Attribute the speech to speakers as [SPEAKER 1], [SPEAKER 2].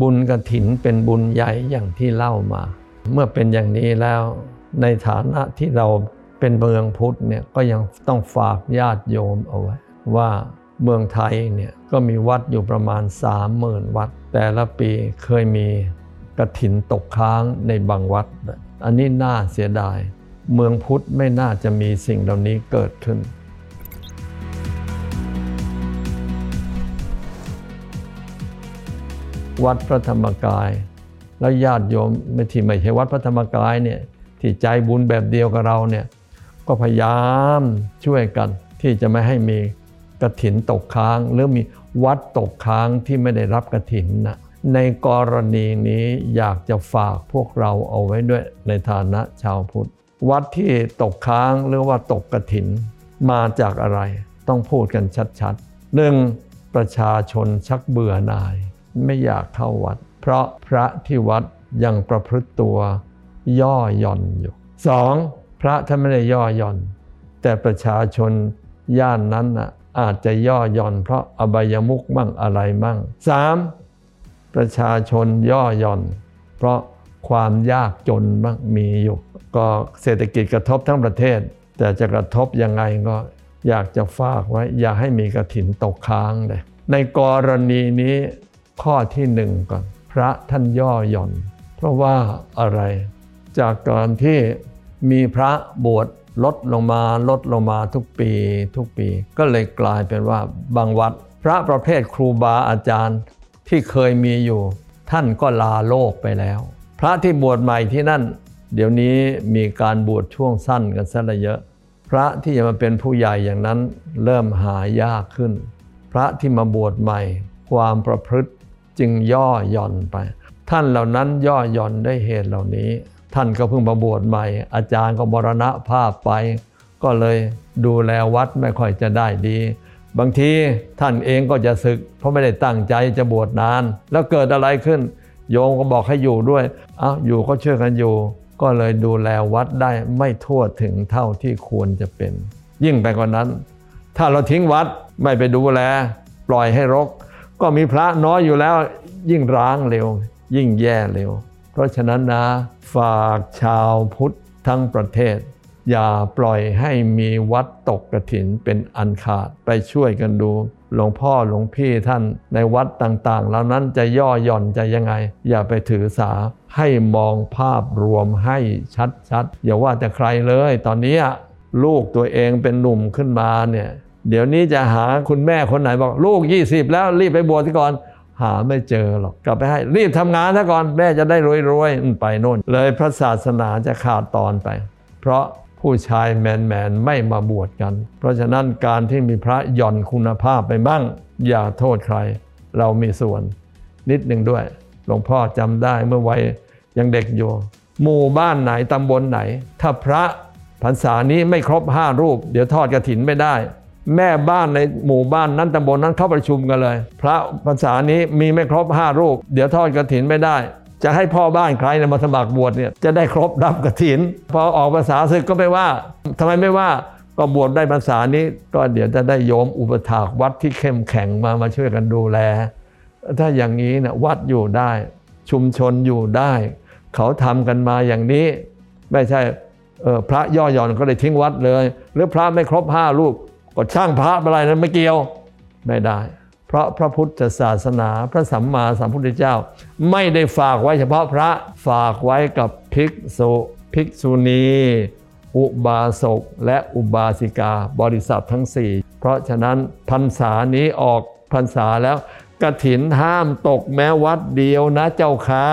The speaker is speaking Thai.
[SPEAKER 1] บุญกระถินเป็นบุญใหญ่อย่างที่เล่ามา เมื่อเป็นอย่างนี้แล้วในฐานะที่เราเป็นเมืองพุทธเนี่ยก็ยังต้องฝากญาติโยมเอาไว้ ว่าเมืองไทยเนี่ยก็มีวัดอยู่ประมาณ 30,000 วัด แต่ละปีเคยมีกระถินตกค้างในบางวัด อันนี้น่าเสียดาย เมืองพุทธไม่น่าจะมีสิ่งเหล่านี้เกิดขึ้น วัดพระธรรมกาย แล้วญาติโยมไม่ที่ไม่ใช่วัดพระธรรมกายเนี่ยที่ใจบุญแบบเดียวกับเราเนี่ยก็พยายามช่วยกันที่จะไม่ให้มีกระถินตกค้าง หรือมีวัดตกค้างที่ไม่ได้รับกระถินนะในกรณีนี้อยากจะฝากพวกเราเอาไว้ด้วยในฐานะชาวพุทธ วัดที่ตกค้างหรือว่าตกกระถิน มาจากอะไร ต้องพูดกันชัดๆหนึ่งประชาชนชักเบื่อหน่าย ไม่อยากเข้าวัด เพราะพระที่วัดยังประพฤติตัวย่อหย่อนอยู่สองพระท่านไม่ได้ย่อหย่อน แต่ประชาชนย่านนั้นน่ะอาจจะย่อหย่อน เพราะอบายมุกมั่งอะไรมั่งสามประชาชนย่อหย่อน เพราะความยากจนบ้างมีอยู่ ก็เศรษฐกิจกระทบทั้งประเทศ แต่จะกระทบยังไงก็อยากจะฝากไว้ อย่าให้มีกระถินตกค้างเลยในกรณีนี้ ข้อที่หนึ่งก่อน พระท่านย่อหย่อน เพราะว่าอะไร จากการที่มีพระบวชลดลงมาลดลงมาทุกปีทุกปี ก็เลยกลายเป็นว่าบางวัด พระประเภทครูบาอาจารย์ที่เคยมีอยู่ ท่านก็ลาโลกไปแล้ว พระที่บวชใหม่ที่นั่น เดี๋ยวนี้มีการบวชช่วงสั้นกันซะละเยอะ พระที่จะมาเป็นผู้ใหญ่อย่างนั้นเริ่มหายากขึ้น พระที่มาบวชใหม่ ความประพฤติ จึงย่อหย่อนไป ท่านเหล่านั้นย่อหย่อนได้เหตุเหล่านี้ ท่านก็เพิ่งมาบวชใหม่ อาจารย์ก็มรณะภาพไป ก็เลยดูแลวัดไม่ค่อยจะได้ดี บางทีท่านเองก็จะศึก เพราะไม่ได้ตั้งใจจะบวชนาน แล้วเกิดอะไรขึ้น โยมก็บอกให้อยู่ด้วยอ้าอยู่ก็เชื่อกันอยู่ ก็เลยดูแลวัดได้ไม่ทั่วถึงเท่าที่ควรจะเป็น ยิ่งไปกว่านั้น ถ้าเราทิ้งวัดไม่ไปดูแลปล่อยให้รก ก็มีพระน้อยอยู่แล้วยิ่งร้างเร็ว ยิ่งแย่เร็ว เพราะฉะนั้นนะฝากชาวพุทธทั้งประเทศ อย่าปล่อยให้มีวัดตกกระถินเป็นอันขาดไปช่วยกันดู หลวงพ่อหลวงพี่ท่านในวัดต่างๆ เหล่านั้นจะย่อหย่อนจะยังไง อย่าไปถือสาให้มองภาพรวมให้ชัดๆอย่าว่าแต่ใครเลย ตอนนี้ลูกตัวเองเป็นหนุ่มขึ้นมาเนี่ย เดี๋ยวนี้จะหาคุณแม่คนไหนบอกลูก 20 แล้วรีบไปบวชก่อน หาไม่เจอหรอกกลับไปให้ รีบทำงานซะก่อนแม่จะได้รวยๆไปโน่น เลยพระศาสนาจะขาดตอนไป เพราะผู้ชายแมนๆ ไม่มาบวชกัน เพราะฉะนั้นการที่มีพระหย่อนคุณภาพไปบ้าง อย่าโทษใคร เรามีส่วนนิดหนึ่งด้วย หลวงพ่อจำได้เมื่อวัยยังเด็กอยู่ หมู่บ้านไหนตำบลไหน ถ้าพระพรรษานี้ไม่ครบห้ารูป เดี๋ยวทอดกระถินไม่ได้ แม่บ้านในหมู่บ้านนั้นตำบลนั้นเข้าประชุมกันเลย พระพรรษานี้มีไม่ครบห้ารูป เดี๋ยวทอดกระถินไม่ได้ จะให้พ่อบ้านใครเนี่ยมาสมัครบวชเนี่ยจะได้ครบรับกระถิน พอออกภาษาศึกก็ไม่ว่าทำไมไม่ว่าก็บวชได้ภาษานี้ก็เดี๋ยวจะได้โยมอุปถากวัดที่เข้มแข็งมามาช่วยกันดูแล ถ้าอย่างนี้นะวัดอยู่ได้ ชุมชนอยู่ได้ เขาทำกันมาอย่างนี้ ไม่ใช่พระย่อหย่อนก็เลยทิ้งวัดเลย หรือพระไม่ครบห้ารูป ก็ช่างพระอะไรนั้นไม่เกี่ยวไม่ได้ เพราะพระพุทธศาสนาพระสัมมาสัมพุทธเจ้า ไม่ได้ฝากไว้เฉพาะพระฝากไว้กับภิกษุภิกษุณี อุบาสกและอุบาสิกาบริษัททั้งสี่เพราะฉะนั้นพรรษานี้ออกพรรษาแล้วกระถินห้ามตกแม้วัดเดียวนะเจ้าค่ะ